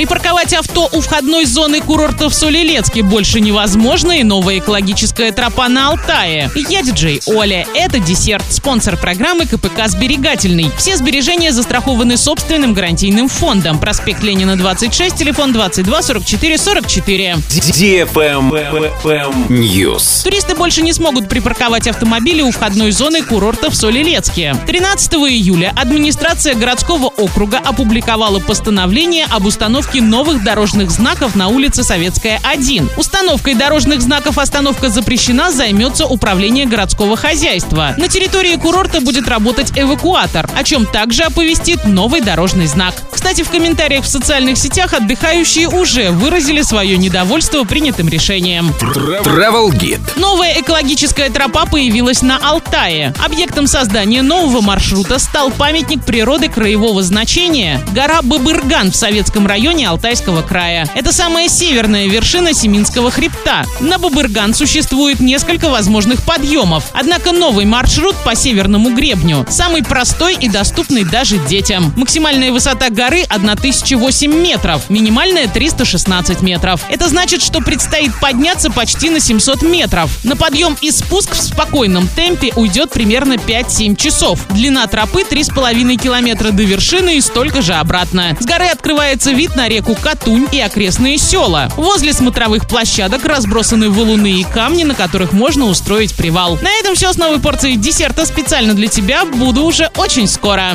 Припарковать авто у входной зоны курорта в Солилецке больше невозможно и новая экологическая тропа на Алтае. Я диджей Оля. Это десерт. Спонсор программы КПК «Сберегательный». Все сбережения застрахованы собственным гарантийным фондом. Проспект Ленина, 26, телефон 22 44 44. News. Туристы больше не смогут припарковать автомобили у входной зоны курорта в Солилецке. 13 июля администрация городского округа опубликовала постановление об установке новых дорожных знаков на улице Советская 1. Установкой дорожных знаков «Остановка запрещена» займется управление городского хозяйства. На территории курорта будет работать эвакуатор, о чем также оповестит новый дорожный знак. Кстати, в комментариях в социальных сетях отдыхающие уже выразили свое недовольство принятым решением. Travel Guide. Новая экологическая тропа появилась на Алтае. Объектом создания нового маршрута стал памятник природы краевого значения – гора Бабырган в Советском районе Алтайского края. Это самая северная вершина Семинского хребта. На Бабырган существует несколько возможных подъемов. Однако новый маршрут по северному гребню самый простой и доступный даже детям. Максимальная высота горы 1008 метров, минимальная 316 метров. Это значит, что предстоит подняться почти на 700 метров. На подъем и спуск в спокойном темпе уйдет примерно 5-7 часов. Длина тропы 3,5 километра до вершины и столько же обратно. С горы открывается вид на реку Катунь и окрестные села. Возле смотровых площадок разбросаны валуны и камни, на которых можно устроить привал. На этом все с новой порцией десерта специально для тебя. Буду уже очень скоро.